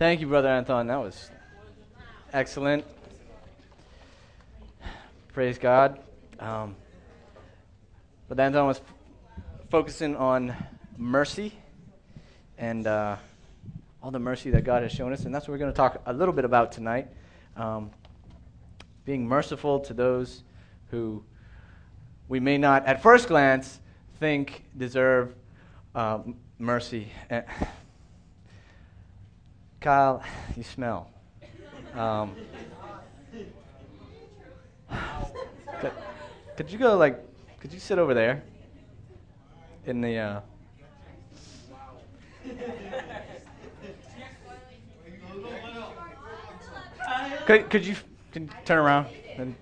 Thank you, Brother Anton. That was excellent. Praise God. Um, Brother Anton was f- focusing on mercy and uh, all the mercy that God has shown us, and that's what we're going to talk a little bit about tonight. Um, being merciful to those who we may not, at first glance, think deserve uh, mercy. Kyle, you smell. Um, could, could, you go like? Could you sit over there? In the. Uh, could could you, could turn around? And,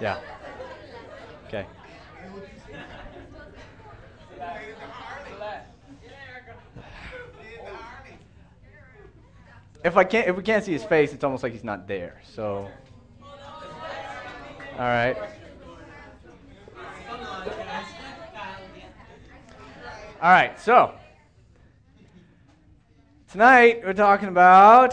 yeah. Okay. If I can't, if we can't see his face, it's almost like he's not there. So, all right. All right. So tonight we're talking about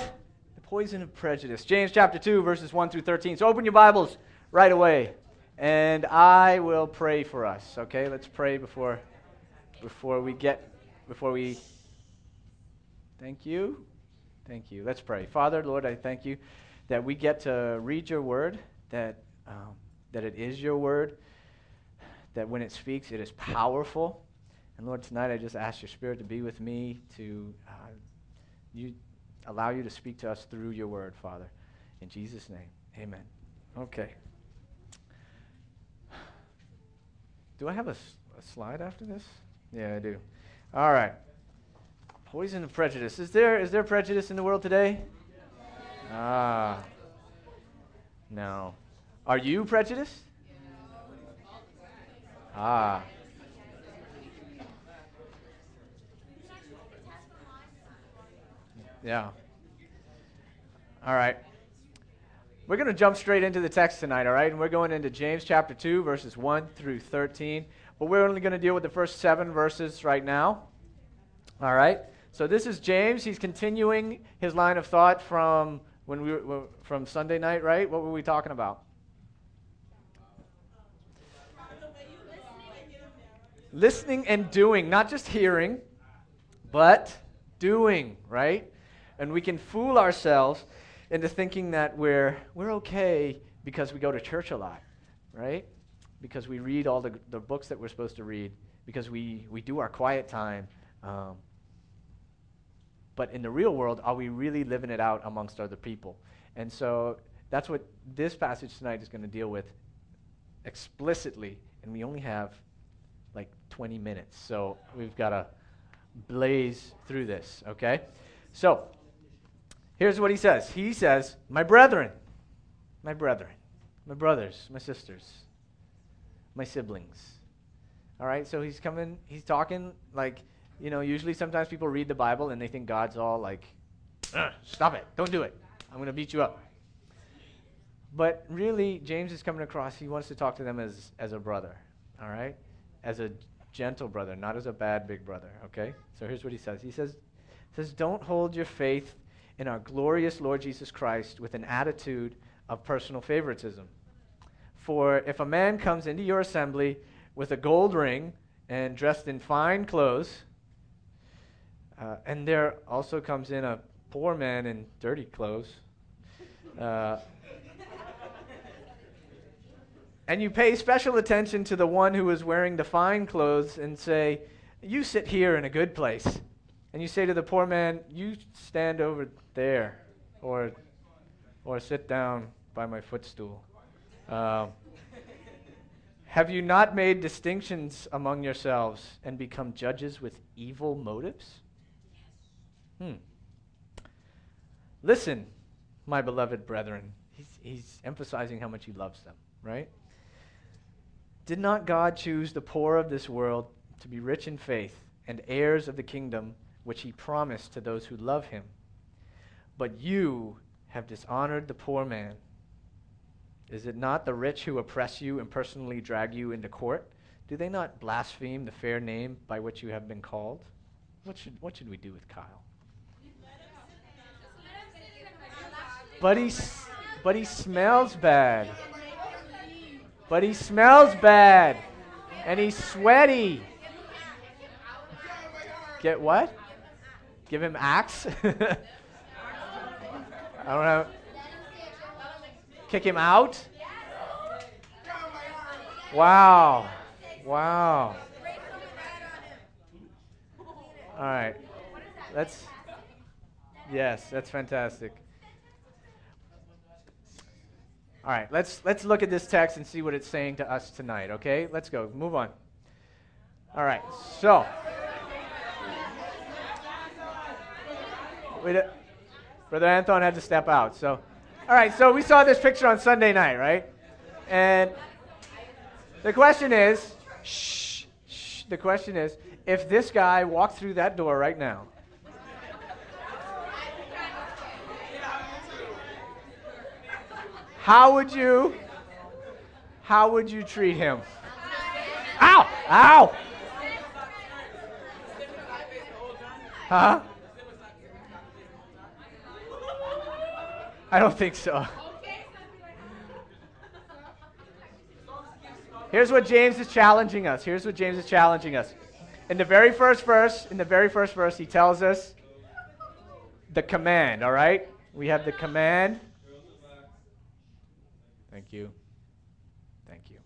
the poison of prejudice. James chapter two, verses one through thirteen. So open your Bibles right away, and I will pray for us. Okay, let's pray before before we get before we. Thank you. Thank you. Let's pray. Father, Lord, I thank you that we get to read your word, that, um, that it is your word, that when it speaks, it is powerful. And Lord, tonight I just ask your spirit to be with me, to uh, you allow you to speak to us through your word, Father. In Jesus' name, amen. Okay. Do I have a, a slide after this? Yeah, I do. All right. Poison of prejudice. Is there, is there prejudice in the world today? Ah. No. Are you prejudiced? Ah. Yeah. All right. We're going to jump straight into the text tonight, all right? And we're going into James chapter 2, verses 1 through 13. But we're only going to deal with the first seven verses right now. All right? So this is James. He's continuing his line of thought from when we were, from Sunday night, right? What were we talking about? Listening and doing, not just hearing, but doing, right? And we can fool ourselves into thinking that we're, we're okay because we go to church a lot, right? Because we read all the, the books that we're supposed to read, because we, we do our quiet time. Um, but in the real world, are we really living it out amongst other people? And so that's what this passage tonight is going to deal with explicitly. And we only have like 20 minutes. So we've got to blaze through this, okay? So here's what he says He says, My brethren, my brethren, my brothers, my sisters, my siblings. All right, so he's coming, he's talking like you know, usually sometimes people read the Bible and they think God's all like, stop it, don't do it. I'm going to beat you up. But really, James is coming across, he wants to talk to them as, as a brother, all right? As a gentle brother, not as a bad big brother, okay? So here's what he says He says, says Don't hold your faith in our glorious Lord Jesus Christ with an attitude of personal favoritism. For if a man comes into your assembly with a gold ring and dressed in fine clothes, uh, and there also comes in a poor man in dirty clothes. Uh, and you pay special attention to the one who is wearing the fine clothes and say, You sit here in a good place. And you say to the poor man, You stand over there, or, or sit down by my footstool. Uh, have you not made distinctions among yourselves and become judges with evil motives? Hmm. Listen, my beloved brethren. He's, he's emphasizing how much he loves them, right? Did not God choose the poor of this world to be rich in faith and heirs of the kingdom which he promised to those who love him? But you have dishonored the poor man. Is it not the rich who oppress you and personally drag you into court? Do they not blaspheme the fair name by which you have been called? what should, what should we do with Kyle? But he, but he smells bad. But he smells bad. And he's sweaty. Get what? Give him axe? I don't know. Kick him out? Wow. Wow. All right. That's Yes, that's fantastic. All right, let's let's look at this text and see what it's saying to us tonight, okay? Let's go. Move on. All right. So, Wait, Brother Anton had to step out. So, all right. So we saw this picture on Sunday night, right? And the question is, shh, shh. The question is, if this guy walked through that door right now, how would you, how would you treat him? Ow! Ow! Huh? I don't think so. Here's what James is challenging us. Here's what James is challenging us. In the very first verse, in the very first verse, he tells us the command, all right? We have the command. Thank you. Thank you.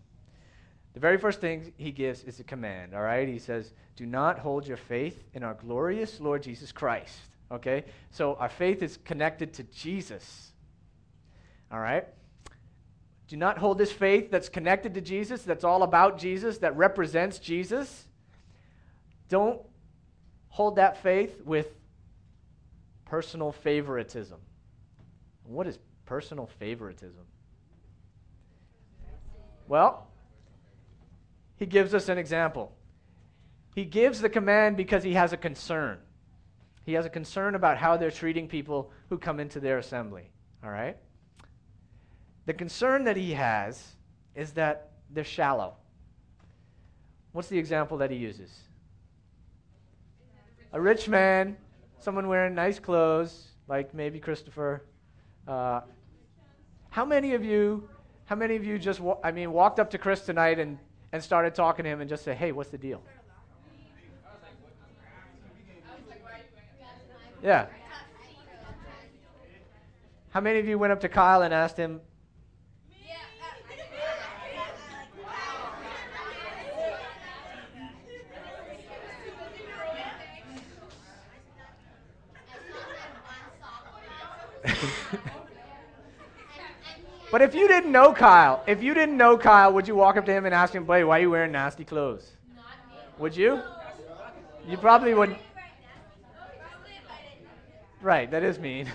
The very first thing he gives is a command, all right? He says, Do not hold your faith in our glorious Lord Jesus Christ, okay? So our faith is connected to Jesus. All right? Do not hold this faith that's connected to Jesus, that's all about Jesus, that represents Jesus. Don't hold that faith with personal favoritism. What is personal favoritism? Well, he gives us an example. He gives the command because he has a concern. He has a concern about how they're treating people who come into their assembly. All right? The concern that he has is that they're shallow. What's the example that he uses? A rich man, someone wearing nice clothes, like maybe Christopher. Uh, how many of you, how many of you just, I mean, walked up to Chris tonight and, and started talking to him and just say, hey, what's the deal? Yeah. How many of you went up to Kyle and asked him, but if you didn't know Kyle, if you didn't know Kyle, would you walk up to him and ask him, "Boy, why are you wearing nasty clothes?" Would you? You probably would. not Right, that is mean.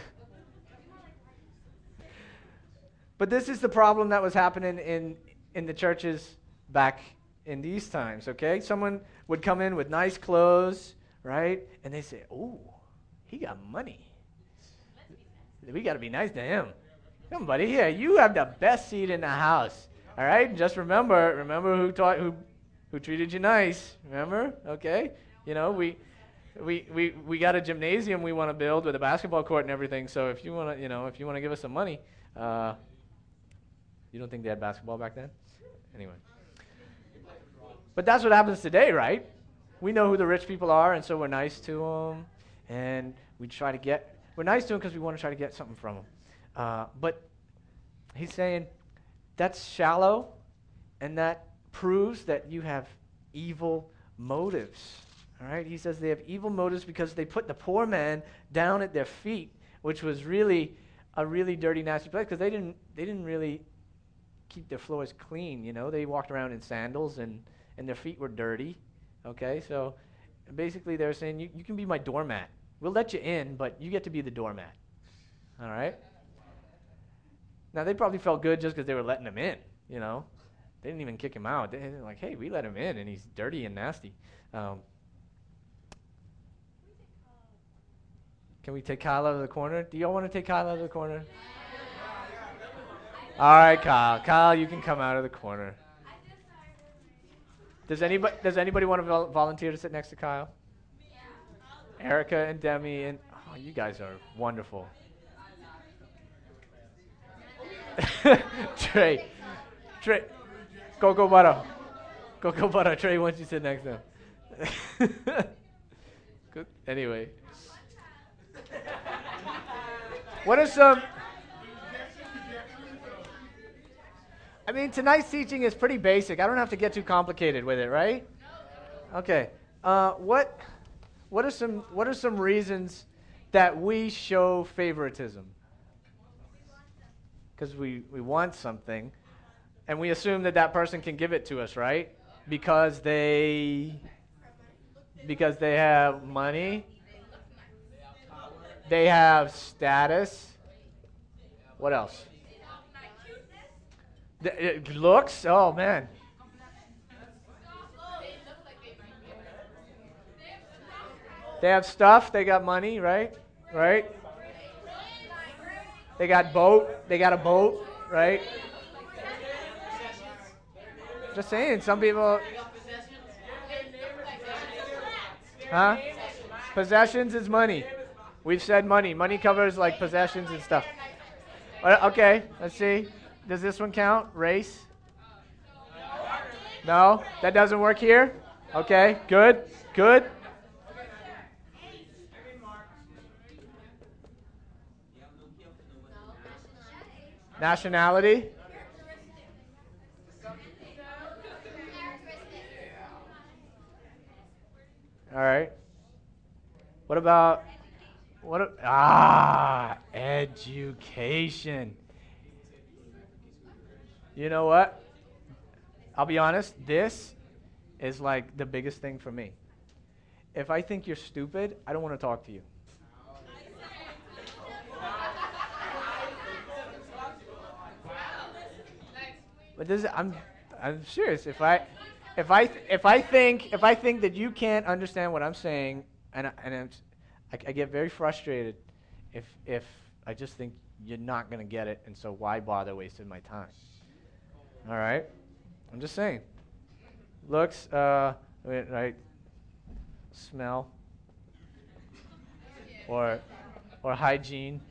but this is the problem that was happening in in the churches back in these times, okay? Someone would come in with nice clothes, right? And they say, "Oh, he got money." We got to be nice to him. Come, buddy. Yeah, you have the best seat in the house. All right. Just remember, remember who taught who, who treated you nice. Remember? Okay. You know we. We, we, we got a gymnasium we want to build with a basketball court and everything. So if you want to, you know, if you want to give us some money, uh, you don't think they had basketball back then? Anyway. But that's what happens today, right? We know who the rich people are, and so we're nice to them, and we try to get we're nice to them because we want to try to get something from him. Uh, but he's saying that's shallow, and that proves that you have evil motives. All right? He says they have evil motives because they put the poor man down at their feet, which was really a really dirty, nasty place because they didn't, they didn't really keep their floors clean. You know, they walked around in sandals and, and their feet were dirty. Okay? So basically, they're saying, you, you can be my doormat. We'll let you in, but you get to be the doormat. All right? Now, they probably felt good just because they were letting him in, you know? They didn't even kick him out. They were like, hey, we let him in, and he's dirty and nasty. Um, can we take Kyle out of the corner? Do y'all want to take Kyle out of the corner? All right, Kyle. Kyle, you can come out of the corner. Does anybody, does anybody want to vol- volunteer to sit next to Kyle? Erica and Demi and oh, you guys are wonderful. Trey, Trey, go butter, go butter. Trey, why don't you sit next to him? Good. Anyway, what are some? I mean, tonight's teaching is pretty basic. I don't have to get too complicated with it, right? Okay. Uh, what, what, are some, what are some reasons that we show favoritism? Because we, we want something, and we assume that that person can give it to us, right? Because they, because they have money, they have status. What else? It uh, looks? Oh, man. They have stuff, they got money, right? Right? They got boat, they got a boat, right? Just saying, some people. Huh? Possessions is money. We've said money. Money covers like possessions and stuff. Okay, let's see. Does this one count? Race? No? That doesn't work here? Okay, good, good. Nationality? All right. What about what? ah, education. You know what? I'll be honest, this is like the biggest thing for me. If I think you're stupid, I don't want to talk to you. But this, I'm, I'm serious. If I, if I, if I think, if I think that you can't understand what I'm saying, and I, and I, I get very frustrated, if if I just think you're not to get it, and so why bother wasting my time? All right? I'm just saying. Looks, uh, right? Smell. Or, or hygiene.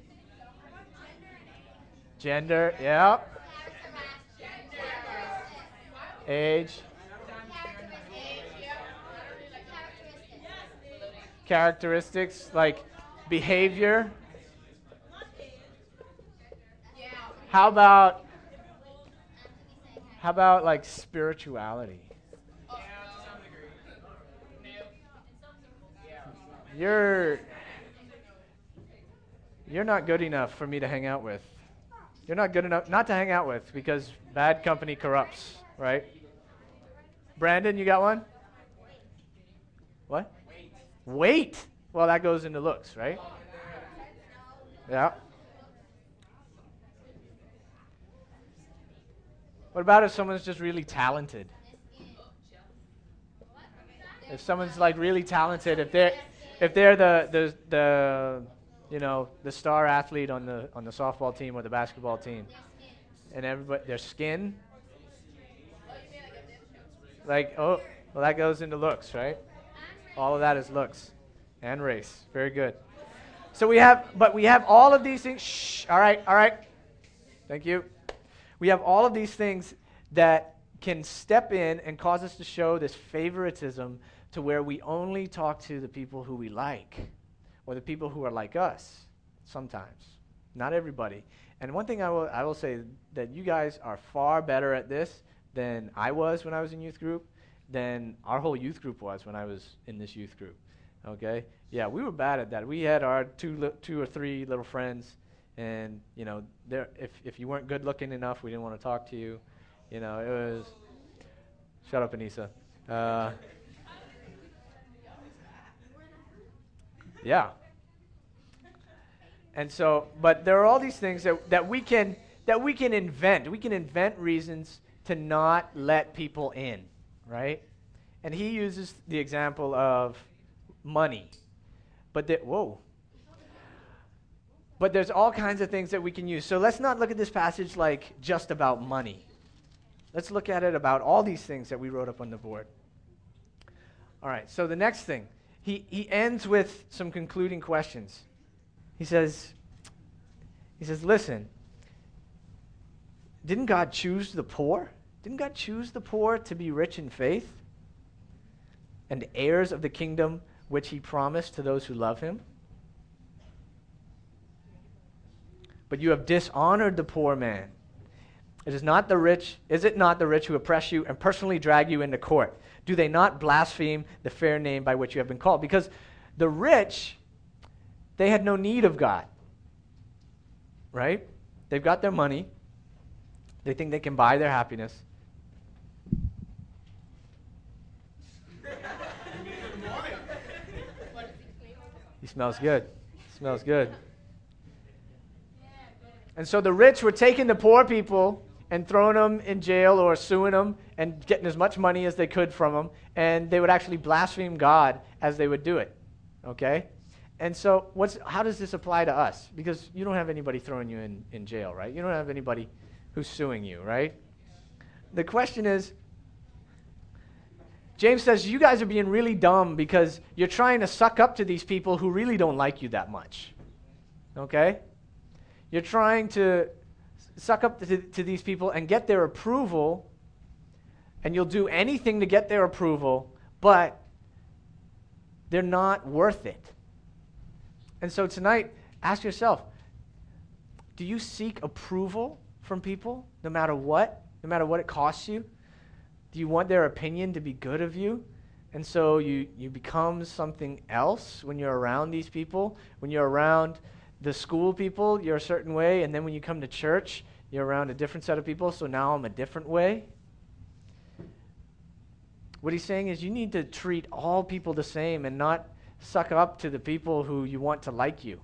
Gender, yeah. Age. Characteristics like behavior. How about how about like spirituality? You're you're not good enough for me to hang out with. You're not good enough not to hang out with because bad company corrupts, right? Brandon, you got one? What? Weight. Well, that goes into looks, right? Yeah. What about if someone's just really talented? If someone's like really talented, if they're if they're the the the you know the star athlete on the on the softball team or the basketball team, and everybody their skin, like oh well that goes into looks, right? All of that is looks and race. Very good. So we have, but we have all of these things. Shh. All right. All right. Thank you. We have all of these things that can step in and cause us to show this favoritism to where we only talk to the people who we like or the people who are like us sometimes. Not everybody. And one thing I will, I will say that you guys are far better at this than I was when I was in youth group, than our whole youth group was when I was in this youth group. Okay? Yeah, we were bad at that. We had our two, li- two or three little friends and you know, if if you weren't good looking enough, we didn't want to talk to you. You know, it was. Shut up, Anissa. Uh, yeah. And so, but there are all these things that, that we can that we can invent. We can invent reasons to not let people in, right? And he uses the example of money. But that whoa, but there's all kinds of things that we can use. So let's not look at this passage like just about money. Let's look at it about all these things that we wrote up on the board. All right, so the next thing he, he ends with some concluding questions. He says, he says, listen, didn't God choose the poor? Didn't God choose the poor to be rich in faith and heirs of the kingdom which he promised to those who love him? But you have dishonored the poor man. It is not the rich, is it not the rich who oppress you and personally drag you into court? Do they not blaspheme the fair name by which you have been called? Because the rich, they had no need of God. Right? They've got their money. They think they can buy their happiness. he smells good. He smells good. And so the rich were taking the poor people and throwing them in jail or suing them and getting as much money as they could from them. And they would actually blaspheme God as they would do it. Okay? And so, what's, how does this apply to us? Because you don't have anybody throwing you in, in jail, right? You don't have anybody who's suing you, right? The question is James says, You guys are being really dumb because you're trying to suck up to these people who really don't like you that much. Okay? You're trying to suck up to, to these people and get their approval, and you'll do anything to get their approval, but they're not worth it. And so tonight, ask yourself do you seek approval from people no matter what, no matter what it costs you? Do you want their opinion to be good of you? And so you, you become something else when you're around these people. When you're around the school people, you're a certain way. And then when you come to church, you're around a different set of people. So now I'm a different way. What he's saying is you need to treat all people the same and not suck up to the people who you want to like you.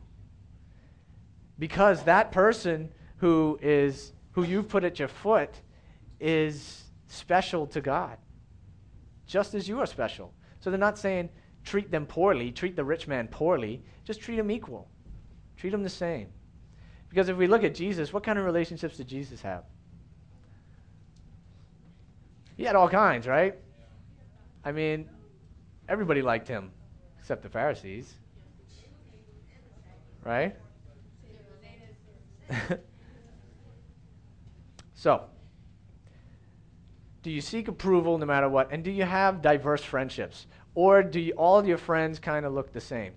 Because that person who is who you've put at your foot is special to God. Just as you are special. So they're not saying treat them poorly, treat the rich man poorly, just treat him equal. Treat him the same. Because if we look at Jesus, what kind of relationships did Jesus have? He had all kinds, right? I mean, everybody liked him except the Pharisees. Right? so, do you seek approval no matter what? And do you have diverse friendships? Or do you, all your friends kind of look the same?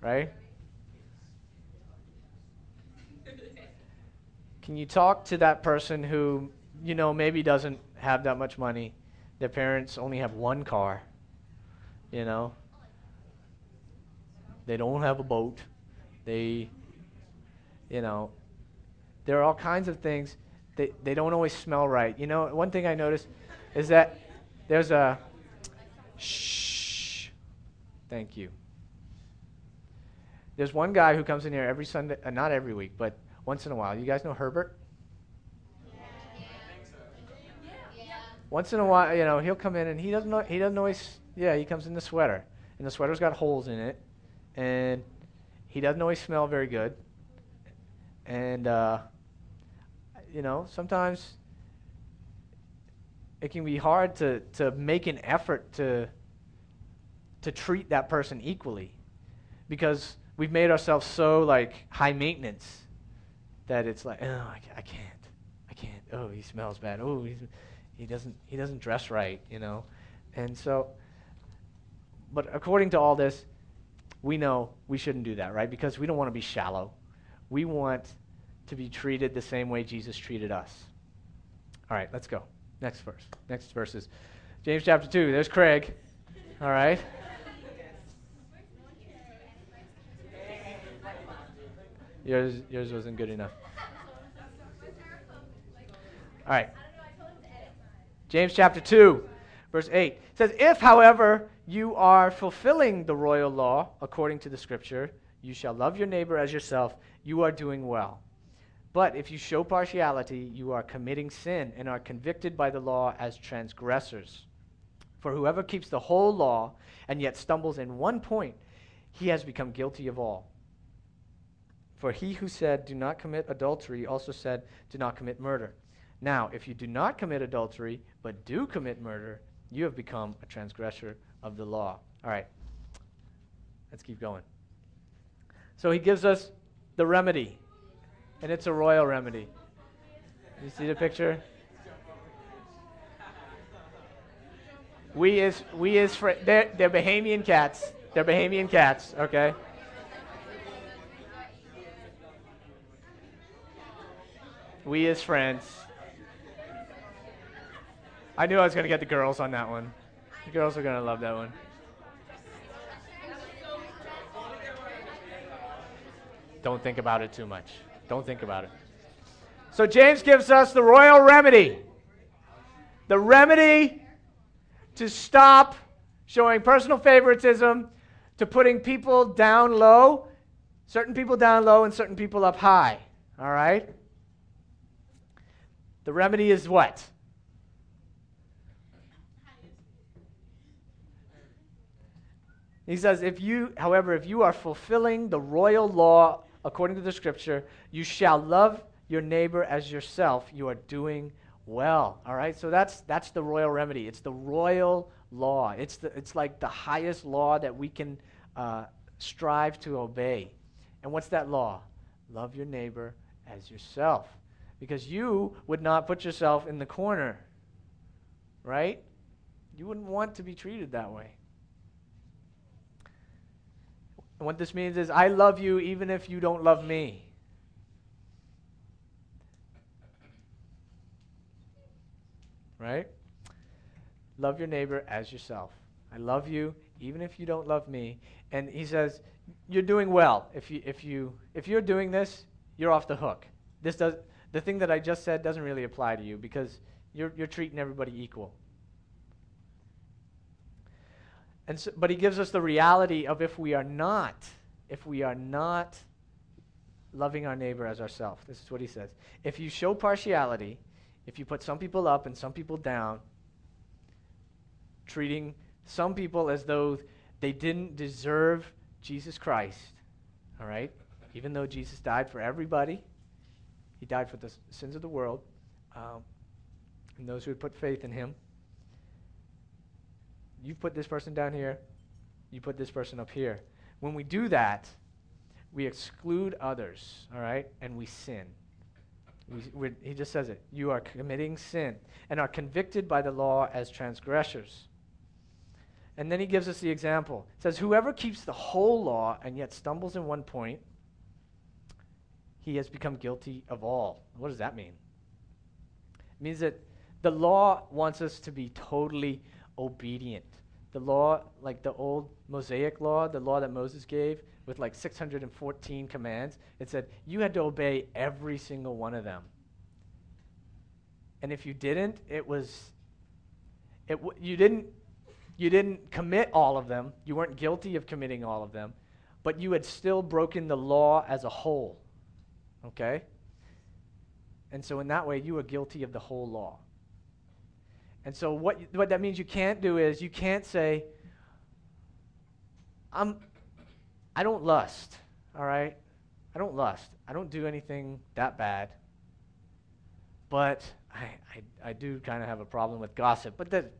Right? Can you talk to that person who, you know, maybe doesn't have that much money? Their parents only have one car, you know? They don't have a boat. They, you know, there are all kinds of things. They, they don't always smell right. You know, one thing I noticed is that there's a, shh, thank you. There's one guy who comes in here every Sunday, uh, not every week, but once in a while. You guys know Herbert? Once in a while, you know, he'll come in and he doesn't know, he doesn't always, yeah, he comes in the sweater. And the sweater's got holes in it. And he doesn't always smell very good. And, uh, you know, sometimes it can be hard to, to make an effort to, to treat that person equally because we've made ourselves so like high maintenance that it's like, oh, I, I can't, I can't. Oh, he smells bad. Oh, he's, he doesn't, he doesn't dress right, you know. And so, but according to all this, we know we shouldn't do that, right? Because we don't want to be shallow. We want to be treated the same way Jesus treated us. All right, let's go. Next verse. Next verse is James chapter 2. There's Craig. All right. Yours, yours wasn't good enough. All right. James chapter 2, verse 8 says, If, however, you are fulfilling the royal law according to the scripture, you shall love your neighbor as yourself, you are doing well. But if you show partiality, you are committing sin and are convicted by the law as transgressors. For whoever keeps the whole law and yet stumbles in one point, he has become guilty of all. For he who said, Do not commit adultery, also said, Do not commit murder. Now, if you do not commit adultery, but do commit murder, you have become a transgressor of the law. All right. Let's keep going. So he gives us the remedy, and it's a royal remedy. You see the picture? We is we is fr- they're, they're Bahamian cats. They're Bahamian cats. Okay. We as friends. I knew I was to get the girls on that one. The girls are to love that one. Don't think about it too much. Don't think about it. So James gives us the royal remedy. The remedy to stop showing personal favoritism, to putting people down low, certain people down low and certain people up high. All right? The remedy is what? He says, if you, however, if you are fulfilling the royal law according to the scripture, you shall love your neighbor as yourself. You are doing well. All right? So that's that's the royal remedy. It's the royal law. It's the it's like the highest law that we can uh, strive to obey. And what's that law? Love your neighbor as yourself. Because you would not put yourself in the corner. Right? You wouldn't want to be treated that way. And what this means is, I love you even if you don't love me. Right? Love your neighbor as yourself. I love you even if you don't love me. And he says, you're doing well. If you if you if you're doing this, you're off the hook. This does the thing that I just said doesn't really apply to you because you're you're treating everybody equal. And so, but he gives us the reality of if we are not, if we are not loving our neighbor as ourselves. This is what he says. If you show partiality, if you put some people up and some people down, treating some people as though they didn't deserve Jesus Christ, all right? Even though Jesus died for everybody, he died for the sins of the world, um, and those who would put faith in him you put this person down here, you put this person up here. When we do that, we exclude others, all right, and we sin. We, he just says it. You are committing sin and are convicted by the law as transgressors. And then he gives us the example. It says, Whoever keeps the whole law and yet stumbles in one point, he has become guilty of all. What does that mean? It means that the law wants us to be totally obedient. The law, like the old Mosaic law, the law that Moses gave with like 614 commands, it said you had to obey every single one of them. And if you didn't, it was it w- you didn't you didn't commit all of them. You weren't guilty of committing all of them, but you had still broken the law as a whole. Okay? And so in that way you were guilty of the whole law. And so what, what that means you can't do is you can't say, I'm, I don't lust, all right? I don't lust. I don't do anything that bad. But I, I, I do kind of have a problem with gossip. But that,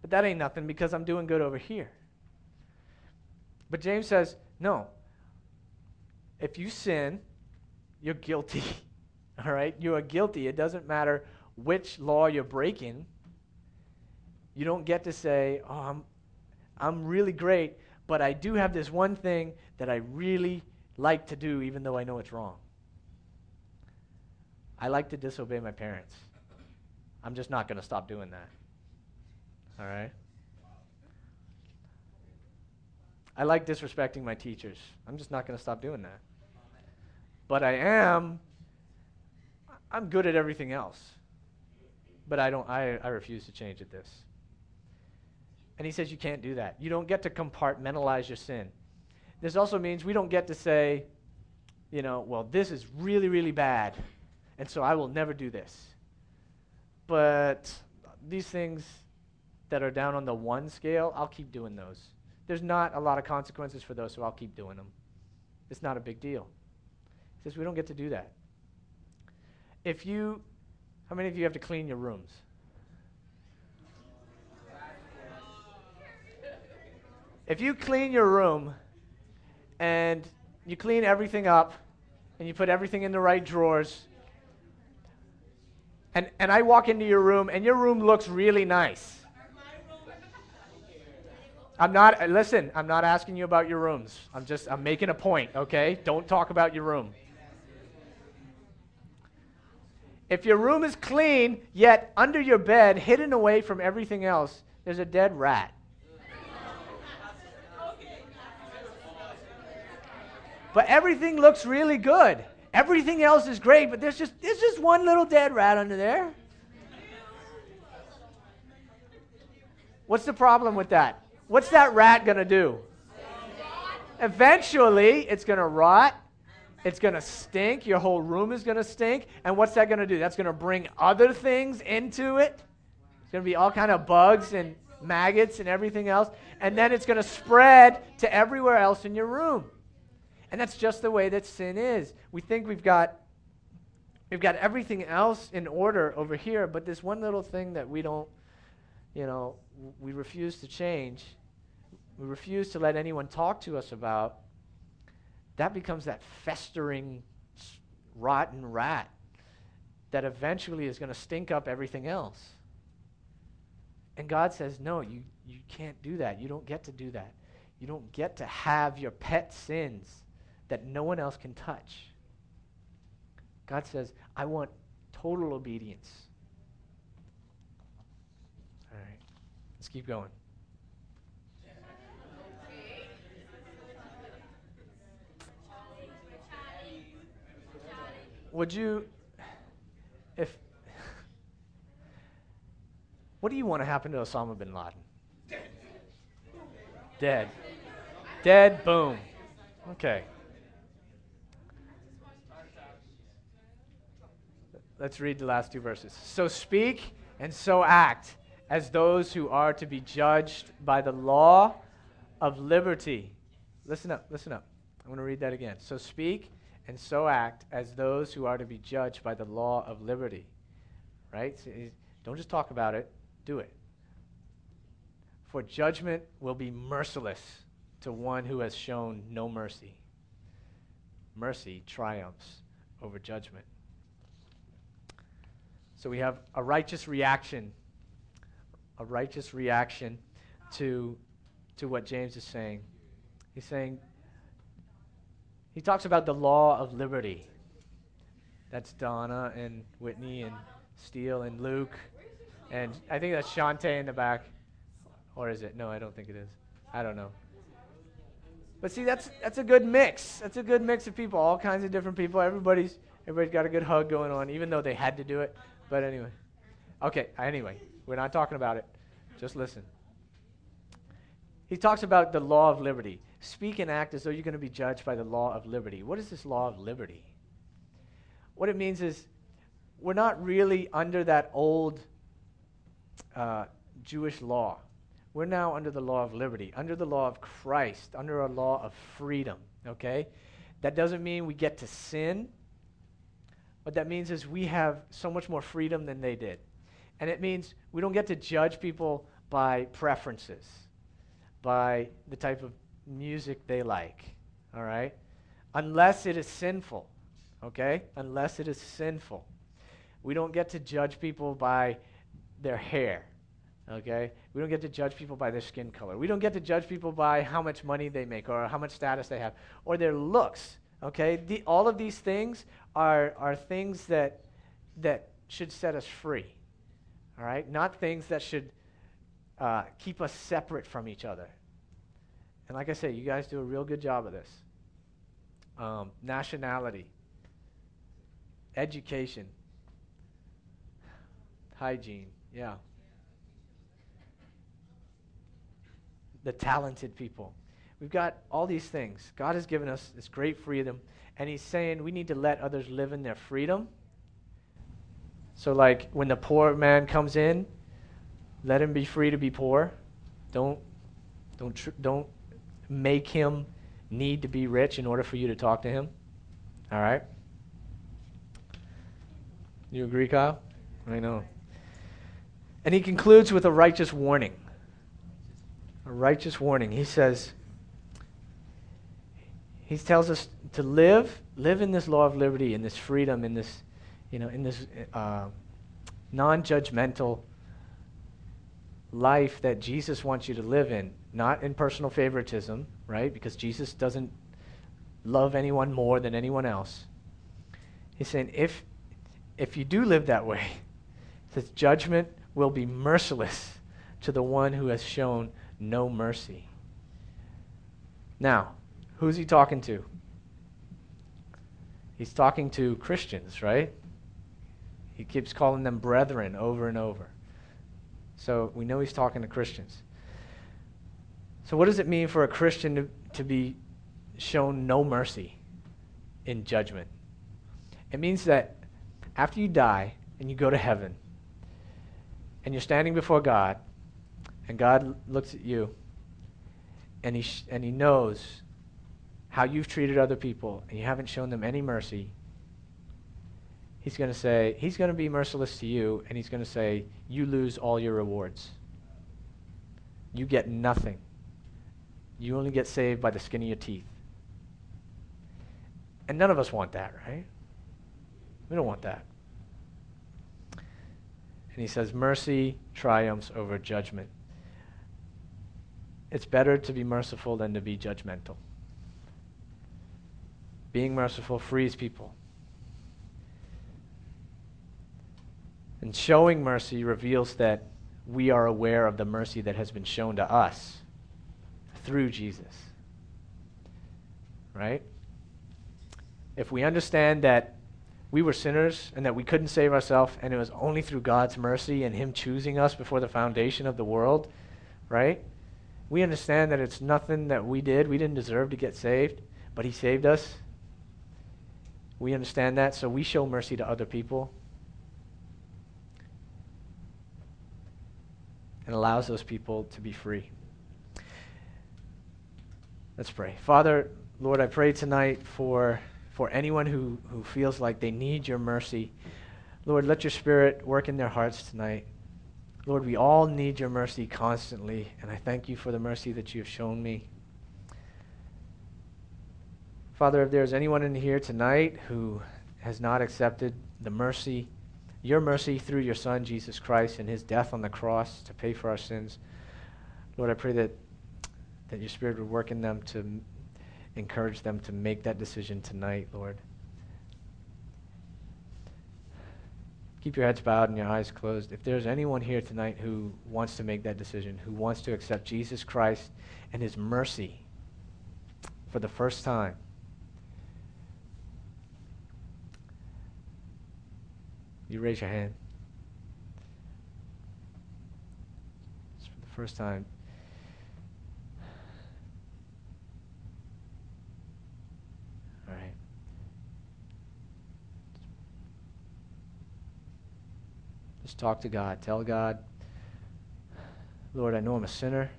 but that ain't nothing because I'm doing good over here. But James says, no. If you sin, you're guilty. All right? You are guilty. It doesn't matter which law you're breaking. You don't get to say, oh, I'm, I'm really great, but I do have this one thing that I really like to do, even though I know it's wrong. I like to disobey my parents. I'm just not going to stop doing that. All right? I like disrespecting my teachers. I'm just not going to stop doing that. But I am, I'm good at everything else. But I don't, I, I refuse to change at this. And he says you can't do that. You don't get to compartmentalize your sin. This also means we don't get to say, you know, well, this is really, really bad, and so I will never do this. But these things that are down on the one scale, I'll keep doing those. There's not a lot of consequences for those, so I'll keep doing them. It's not a big deal. He says we don't get to do that. If you, how many of you have to clean your rooms? If you clean your room and you clean everything up and you put everything in the right drawers, and, and I walk into your room and your room looks really nice. I'm not, listen, I'm not asking you about your rooms. I'm just, I'm making a point, okay? Don't talk about your room. If your room is clean, yet under your bed, hidden away from everything else, there's a dead rat. But everything looks really good. Everything else is great, but there's just there's just one little dead rat under there. What's the problem with that? What's that rat going to do? Eventually, it's going to rot. It's going to stink. Your whole room is going to stink. And what's that going to do? That's going to bring other things into it. It's going to be all kind of bugs and maggots and everything else. And then it's going to spread to everywhere else in your room. And that's just the way that sin is. We think we've got we've got everything else in order over here, but this one little thing that we don't, you know, we refuse to change, we refuse to let anyone talk to us about, that becomes that festering, rotten rat that eventually is going to stink up everything else. And God says, no, you, you can't do that. You don't get to do that. You don't get to have your pet sins that no one else can touch. God says, I want total obedience. All right, let's keep going. Would you, if, what do you want to happen to Osama bin Laden? Dead. Dead, boom. Okay. Let's read the last two verses. So speak and so act as those who are to be judged by the law of liberty. Listen up, listen up. I'm going to read that again. So speak and so act as those who are to be judged by the law of liberty. Right? Eh, don't just talk about it, do it. For judgment will be merciless to one who has shown no mercy. Mercy triumphs over judgment. So we have a righteous reaction, a righteous reaction to, to what James is saying. He's saying, he talks about the law of liberty. That's Donna and Whitney and Steele and Luke. And I think that's Shantae in the back. Or is it? No, I don't think it is. I don't know. But see, that's, that's a good mix. That's a good mix of people, all kinds of different people. Everybody's, everybody's got a good hug going on, even though they had to do it. But anyway. Okay, anyway, we're not talking about it. Just listen. He talks about the law of liberty. Speak and act as though you're going to be judged by the law of liberty. What is this law of liberty? What it means is we're not really under that old uh, Jewish law. We're now under the law of liberty, under the law of Christ, under a law of freedom, okay? That doesn't mean we get to sin. What that means is we have so much more freedom than they did. And it means we don't get to judge people by preferences, by the type of music they like, all right? Unless it is sinful, okay? Unless it is sinful. We don't get to judge people by their hair, okay? We don't get to judge people by their skin color. We don't get to judge people by how much money they make or how much status they have or their looks. Okay? The, all of these things are, are things that, that should set us free. All right? Not things that should uh, keep us separate from each other. And like I say, you guys do a real good job of this. Um, nationality, education, hygiene, yeah. The talented people. We've got all these things. God has given us this great freedom, and He's saying we need to let others live in their freedom. So, like when the poor man comes in, let him be free to be poor. Don't, don't, tr- don't make him need to be rich in order for you to talk to him. All right? You agree, Kyle? I know. And he concludes with a righteous warning. a righteous warning. He says, he tells us to live, live in this law of liberty, in this freedom, in this, you know, in this uh, non-judgmental life that Jesus wants you to live in, not in personal favoritism, right? Because Jesus doesn't love anyone more than anyone else. He's saying if if you do live that way, his judgment will be merciless to the one who has shown no mercy. Now, who's he talking to? He's talking to Christians, right? He keeps calling them brethren over and over. So we know he's talking to Christians. So, what does it mean for a Christian to, to be shown no mercy in judgment? It means that after you die and you go to heaven, and you're standing before God, and God looks at you, and he, sh- and he knows how you've treated other people, and you haven't shown them any mercy, he's going to say, he's going to be merciless to you, and he's going to say, you lose all your rewards. You get nothing. You only get saved by the skin of your teeth. And none of us want that, right? We don't want that. And he says, mercy triumphs over judgment. It's better to be merciful than to be judgmental. Being merciful frees people. And showing mercy reveals that we are aware of the mercy that has been shown to us through Jesus. Right? If we understand that we were sinners and that we couldn't save ourselves, and it was only through God's mercy and Him choosing us before the foundation of the world, right? We understand that it's nothing that we did. We didn't deserve to get saved, but He saved us. We understand that, so we show mercy to other people. And allows those people to be free. Let's pray. Father, Lord, I pray tonight for for anyone who, who feels like they need your mercy. Lord, let your spirit work in their hearts tonight. Lord, we all need your mercy constantly, and I thank you for the mercy that you have shown me. Father, if there's anyone in here tonight who has not accepted the mercy, your mercy through your Son, Jesus Christ, and his death on the cross to pay for our sins, Lord, I pray that, that your Spirit would work in them to encourage them to make that decision tonight, Lord. Keep your heads bowed and your eyes closed. If there's anyone here tonight who wants to make that decision, who wants to accept Jesus Christ and his mercy for the first time, you raise your hand. It's for the first time. All right. Just talk to God. Tell God, Lord, I know I'm a sinner,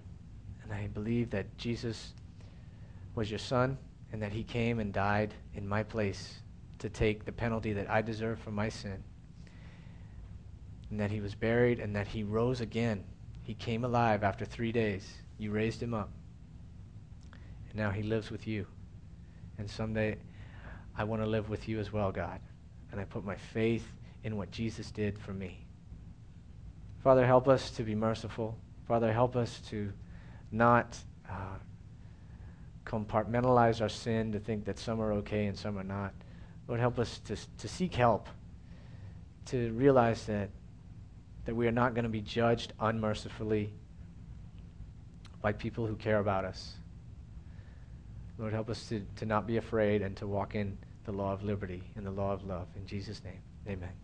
and I believe that Jesus was your son, and that he came and died in my place to take the penalty that I deserve for my sin. And that he was buried, and that he rose again. He came alive after three days. You raised him up. And now he lives with you. And someday I want to live with you as well, God. And I put my faith in what Jesus did for me. Father, help us to be merciful. Father, help us to not uh, compartmentalize our sin to think that some are okay and some are not. Lord, help us to, to seek help, to realize that, that we are not going to be judged unmercifully by people who care about us. Lord, help us to, to not be afraid and to walk in the law of liberty and the law of love. In Jesus' name, amen.